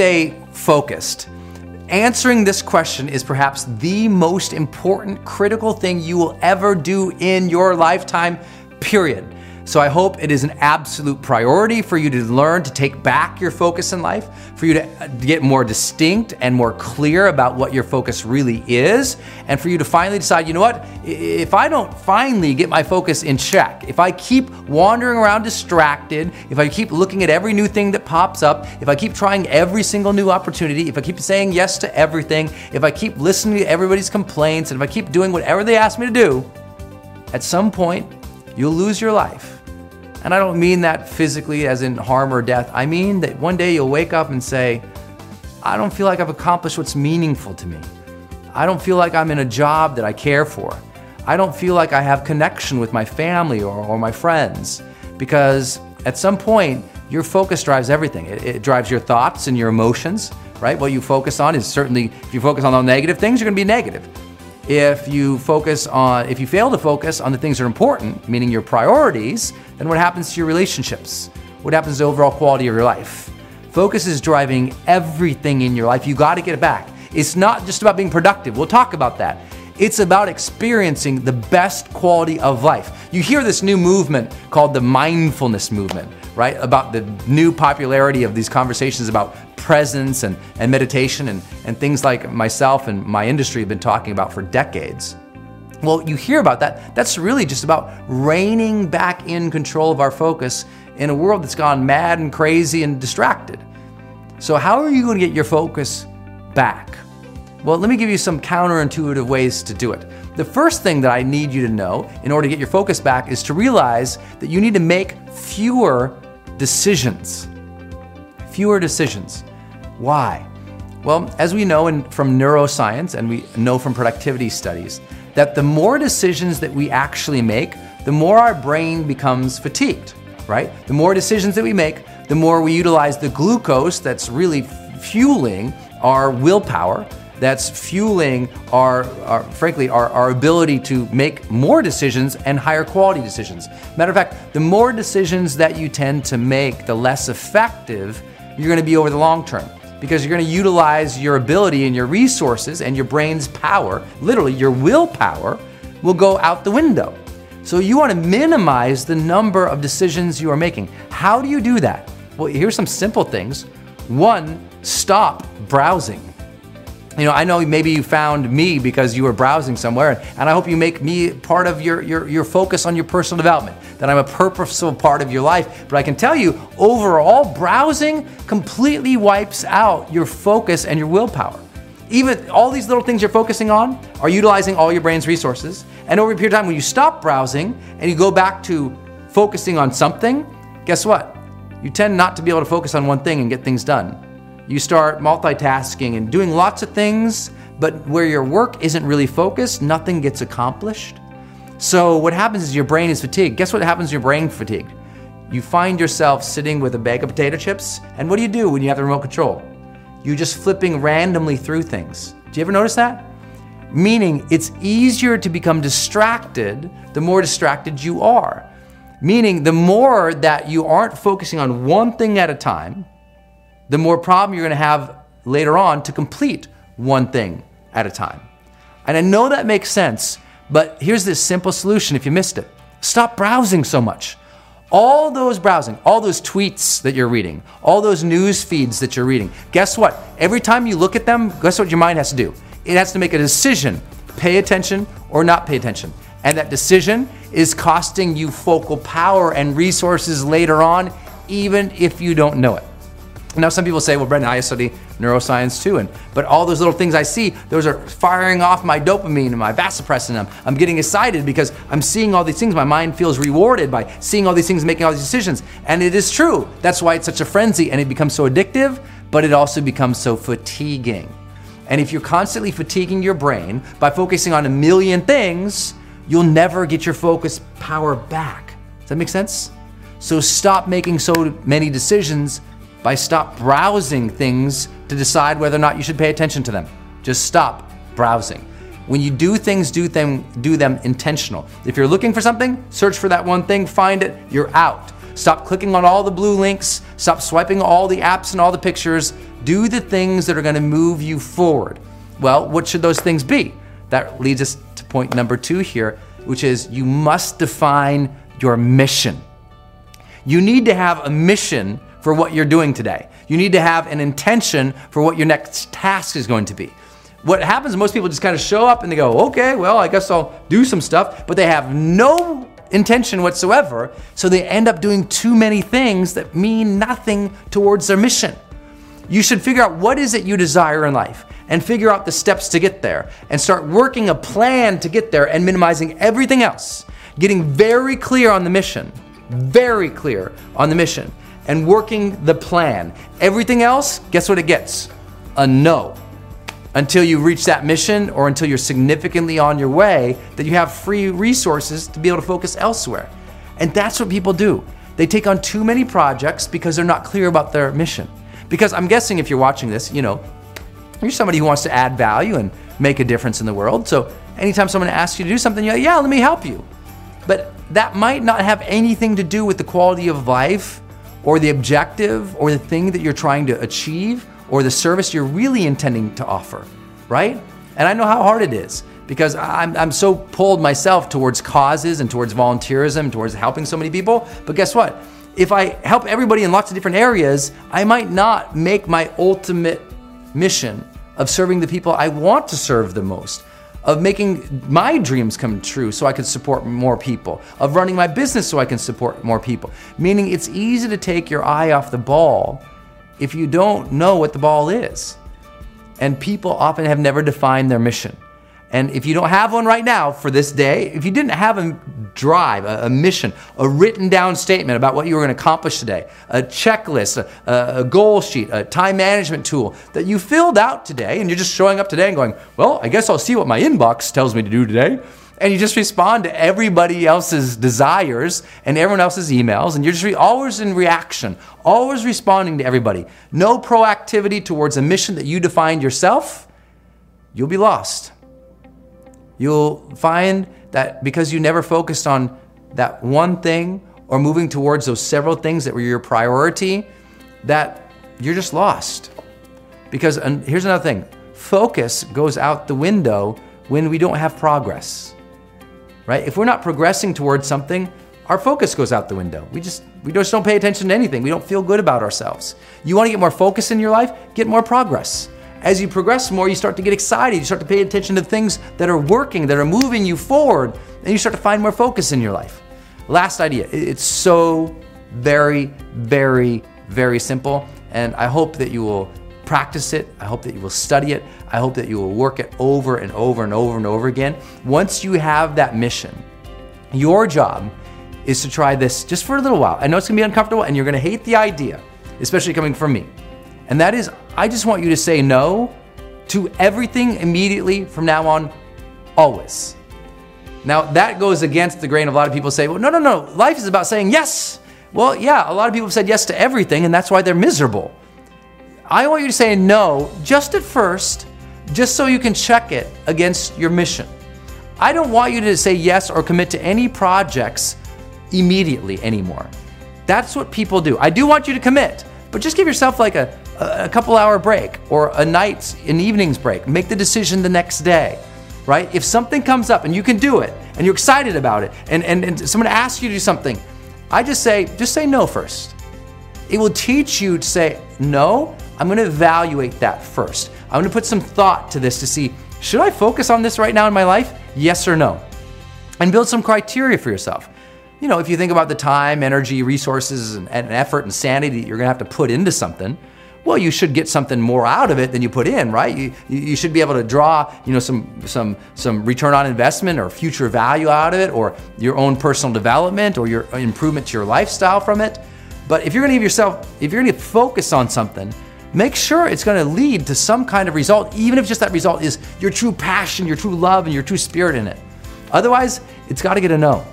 stay focused? Answering this question is perhaps the most important, critical thing you will ever do in your lifetime, period. So I hope it is an absolute priority for you to learn to take back your focus in life, for you to uh, get more distinct and more clear about what your focus really is, and for you to finally decide, you know what, if I don't finally get my focus in check, if I keep wandering around distracted, if I keep looking at every new thing that pops up, if I keep trying every single new opportunity, if I keep saying yes to everything, if I keep listening to everybody's complaints, and if I keep doing whatever they ask me to do, at some point, you'll lose your life and I don't mean that physically as in harm or death. I mean that one day you'll wake up and say, I don't feel like I've accomplished what's meaningful to me. I don't feel like I'm in a job that I care for. I don't feel like I have connection with my family or, or my friends. Because at some point, your focus drives everything. It, it drives your thoughts and your emotions, right? What you focus on is certainly, if you focus on the negative things, you're gonna be negative. If you focus on, if you fail to focus on the things that are important, meaning your priorities, then what happens to your relationships? What happens to the overall quality of your life? Focus is driving everything in your life. You got to get it back. It's not just about being productive. We'll talk about that. It's about experiencing the best quality of life. You hear this new movement called the mindfulness movement, right? About the new popularity of these conversations about presence and, and meditation and, and things like myself and my industry have been talking about for decades. Well, you hear about that. That's really just about reining back in control of our focus in a world that's gone mad and crazy and distracted. So, how are you going to get your focus back? Well, let me give you some counterintuitive ways to do it. The first thing that I need you to know in order to get your focus back is to realize that you need to make fewer decisions. Fewer decisions. Why? Well, as we know in, from neuroscience and we know from productivity studies, that the more decisions that we actually make, the more our brain becomes fatigued, right? The more decisions that we make, the more we utilize the glucose that's really fueling our willpower, that's fueling our, our frankly, our, our ability to make more decisions and higher quality decisions. Matter of fact, the more decisions that you tend to make, the less effective you're gonna be over the long term because you're going to utilize your ability and your resources and your brain's power, literally your willpower, will go out the window. So you want to minimize the number of decisions you are making. How do you do that? Well, here's some simple things. One, stop browsing. You know, I know maybe you found me because you were browsing somewhere, and I hope you make me part of your, your, your focus on your personal development, that I'm a purposeful part of your life. But I can tell you, overall, browsing completely wipes out your focus and your willpower. Even all these little things you're focusing on are utilizing all your brain's resources. And over a period of time, when you stop browsing and you go back to focusing on something, guess what? You tend not to be able to focus on one thing and get things done you start multitasking and doing lots of things, but where your work isn't really focused, nothing gets accomplished. So, what happens is your brain is fatigued. Guess what happens your brain fatigued? You find yourself sitting with a bag of potato chips, and what do you do when you have the remote control? You're just flipping randomly through things. Do you ever notice that? Meaning, it's easier to become distracted the more distracted you are. Meaning, the more that you aren't focusing on one thing at a time, the more problem you're going to have later on to complete one thing at a time. And I know that makes sense, but here's this simple solution if you missed it stop browsing so much. All those browsing, all those tweets that you're reading, all those news feeds that you're reading, guess what? Every time you look at them, guess what your mind has to do? It has to make a decision pay attention or not pay attention. And that decision is costing you focal power and resources later on, even if you don't know it. Now, some people say, well, Brendon, I study neuroscience too, and but all those little things I see, those are firing off my dopamine and my vasopressin. I'm, I'm getting excited because I'm seeing all these things. My mind feels rewarded by seeing all these things, making all these decisions. And it is true. That's why it's such a frenzy and it becomes so addictive, but it also becomes so fatiguing. And if you're constantly fatiguing your brain by focusing on a million things, you'll never get your focus power back. Does that make sense? So stop making so many decisions by stop browsing things to decide whether or not you should pay attention to them. Just stop browsing. When you do things, do them do them intentional. If you're looking for something, search for that one thing, find it, you're out. Stop clicking on all the blue links. Stop swiping all the apps and all the pictures. Do the things that are to move you forward. Well, what should those things be? That leads us to point number two here, which is you must define your mission. You need to have a mission for what you're doing today. You need to have an intention for what your next task is going to be. What happens, most people just kind of show up and they go, okay, well, I guess I'll do some stuff, but they have no intention whatsoever. So they end up doing too many things that mean nothing towards their mission. You should figure out what is it you desire in life and figure out the steps to get there and start working a plan to get there and minimizing everything else. Getting very clear on the mission, very clear on the mission and working the plan. Everything else, guess what it gets? A no. Until you reach that mission or until you're significantly on your way, that you have free resources to be able to focus elsewhere. And that's what people do. They take on too many projects because they're not clear about their mission. Because I'm guessing if you're watching this, you know, you're somebody who wants to add value and make a difference in the world. So anytime someone asks you to do something, you're like, yeah, let me help you. But that might not have anything to do with the quality of life or the objective or the thing that you're trying to achieve or the service you're really intending to offer, right? And I know how hard it is because I'm, I'm so pulled myself towards causes and towards volunteerism, towards helping so many people. But guess what? If I help everybody in lots of different areas, I might not make my ultimate mission of serving the people I want to serve the most, of making my dreams come true so I can support more people, of running my business so I can support more people. Meaning it's easy to take your eye off the ball if you don't know what the ball is. And people often have never defined their mission. And if you don't have one right now for this day, if you didn't have a drive, a, a mission, a written down statement about what you were going to accomplish today, a checklist, a, a, goal sheet, a time management tool that you filled out today, and you're just showing up today and going, well, I guess I'll see what my inbox tells me to do today. And you just respond to everybody else's desires and everyone else's emails, and you're just re- always in reaction, always responding to everybody. No proactivity towards a mission that you defined yourself, you'll be lost. You'll find that because you never focused on that one thing or moving towards those several things that were your priority, that you're just lost. Because here's another thing focus goes out the window when we don't have progress. Right? If we're not progressing towards something, our focus goes out the window. We just we just don't pay attention to anything. We don't feel good about ourselves. You want to get more focus in your life? Get more progress as you progress more, you start to get excited. You start to pay attention to things that are working, that are moving you forward, and you start to find more focus in your life. Last idea it's so very, very, very simple. And I hope that you will practice it. I hope that you will study it. I hope that you will work it over and over and over and over again. Once you have that mission, your job is to try this just for a little while. I know it's gonna be uncomfortable and you're gonna hate the idea, especially coming from me. And that is, I just want you to say no to everything immediately from now on, always. Now, that goes against the grain of a lot of people say, well, no, no, no, life is about saying yes. Well, yeah, a lot of people have said yes to everything, and that's why they're miserable. I want you to say no just at first, just so you can check it against your mission. I don't want you to say yes or commit to any projects immediately anymore. That's what people do. I do want you to commit, but just give yourself like a, a couple hour break or a night, an evening's break. Make the decision the next day, right? If something comes up and you can do it and you're excited about it and, and, and someone asks you to do something, I just say, just say no first. It will teach you to say, no, I'm gonna evaluate that first. I'm gonna put some thought to this to see, should I focus on this right now in my life? Yes or no? And build some criteria for yourself. You know, if you think about the time, energy, resources, and, and effort and sanity that you're gonna have to put into something, well, you should get something more out of it than you put in, right? You, you should be able to draw, you know, some, some, some return on investment or future value out of it or your own personal development or your improvement to your lifestyle from it. But if you're gonna give yourself, if you're gonna focus on something, make sure it's gonna lead to some kind of result, even if just that result is your true passion, your true love, and your true spirit in it. Otherwise, it's gotta get a no.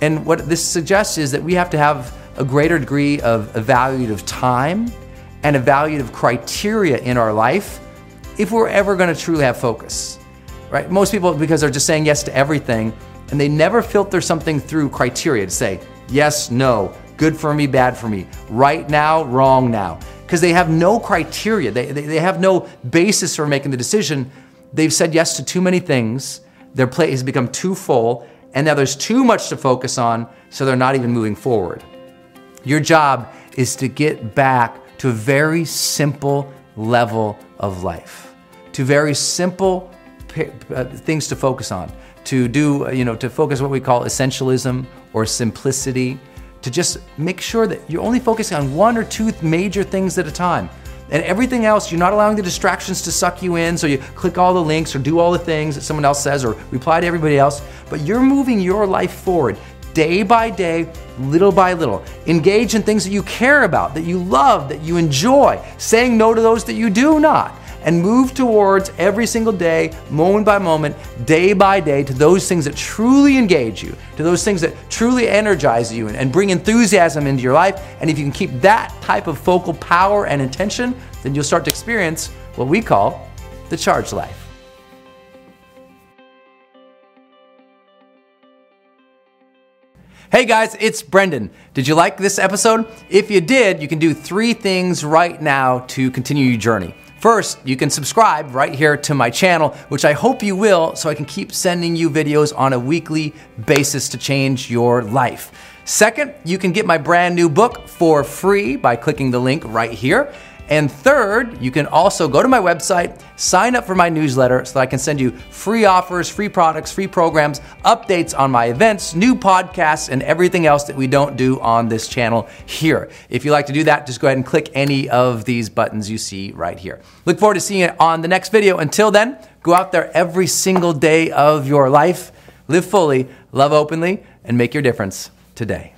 And what this suggests is that we have to have a greater degree of evaluative time and evaluative criteria in our life if we're ever going to truly have focus. Right? Most people, because they're just saying yes to everything, and they never filter something through criteria to say yes, no, good for me, bad for me, right now, wrong now. Because they have no criteria, they, they, they have no basis for making the decision. They've said yes to too many things, their plate has become too full, and now there's too much to focus on, so they're not even moving forward. Your job is to get back to a very simple level of life, to very simple uh, things to focus on, to do, uh, you know, to focus what we call essentialism or simplicity, to just make sure that you're only focusing on one or two major things at a time. And everything else, you're not allowing the distractions to suck you in. So you click all the links or do all the things that someone else says or reply to everybody else. But you're moving your life forward day by day, little by little. Engage in things that you care about, that you love, that you enjoy, saying no to those that you do not. And move towards every single day, moment by moment, day by day, to those things that truly engage you, to those things that truly energize you and, bring enthusiasm into your life. And if you can keep that type of focal power and intention, then you'll start to experience what we call the charged life. Hey guys, it's Brendon. Did you like this episode? If you did, you can do three things right now to continue your journey. First, you can subscribe right here to my channel, which I hope you will, so I can keep sending you videos on a weekly basis to change your life. Second, you can get my brand new book for free by clicking the link right here. And third, you can also go to my website, sign up for my newsletter so that I can send you free offers, free products, free programs, updates on my events, new podcasts, and everything else that we don't do on this channel here. If you like to do that, just go ahead and click any of these buttons you see right here. Look forward to seeing it on the next video. Until then, go out there every single day of your life, live fully, love openly, and make your difference today.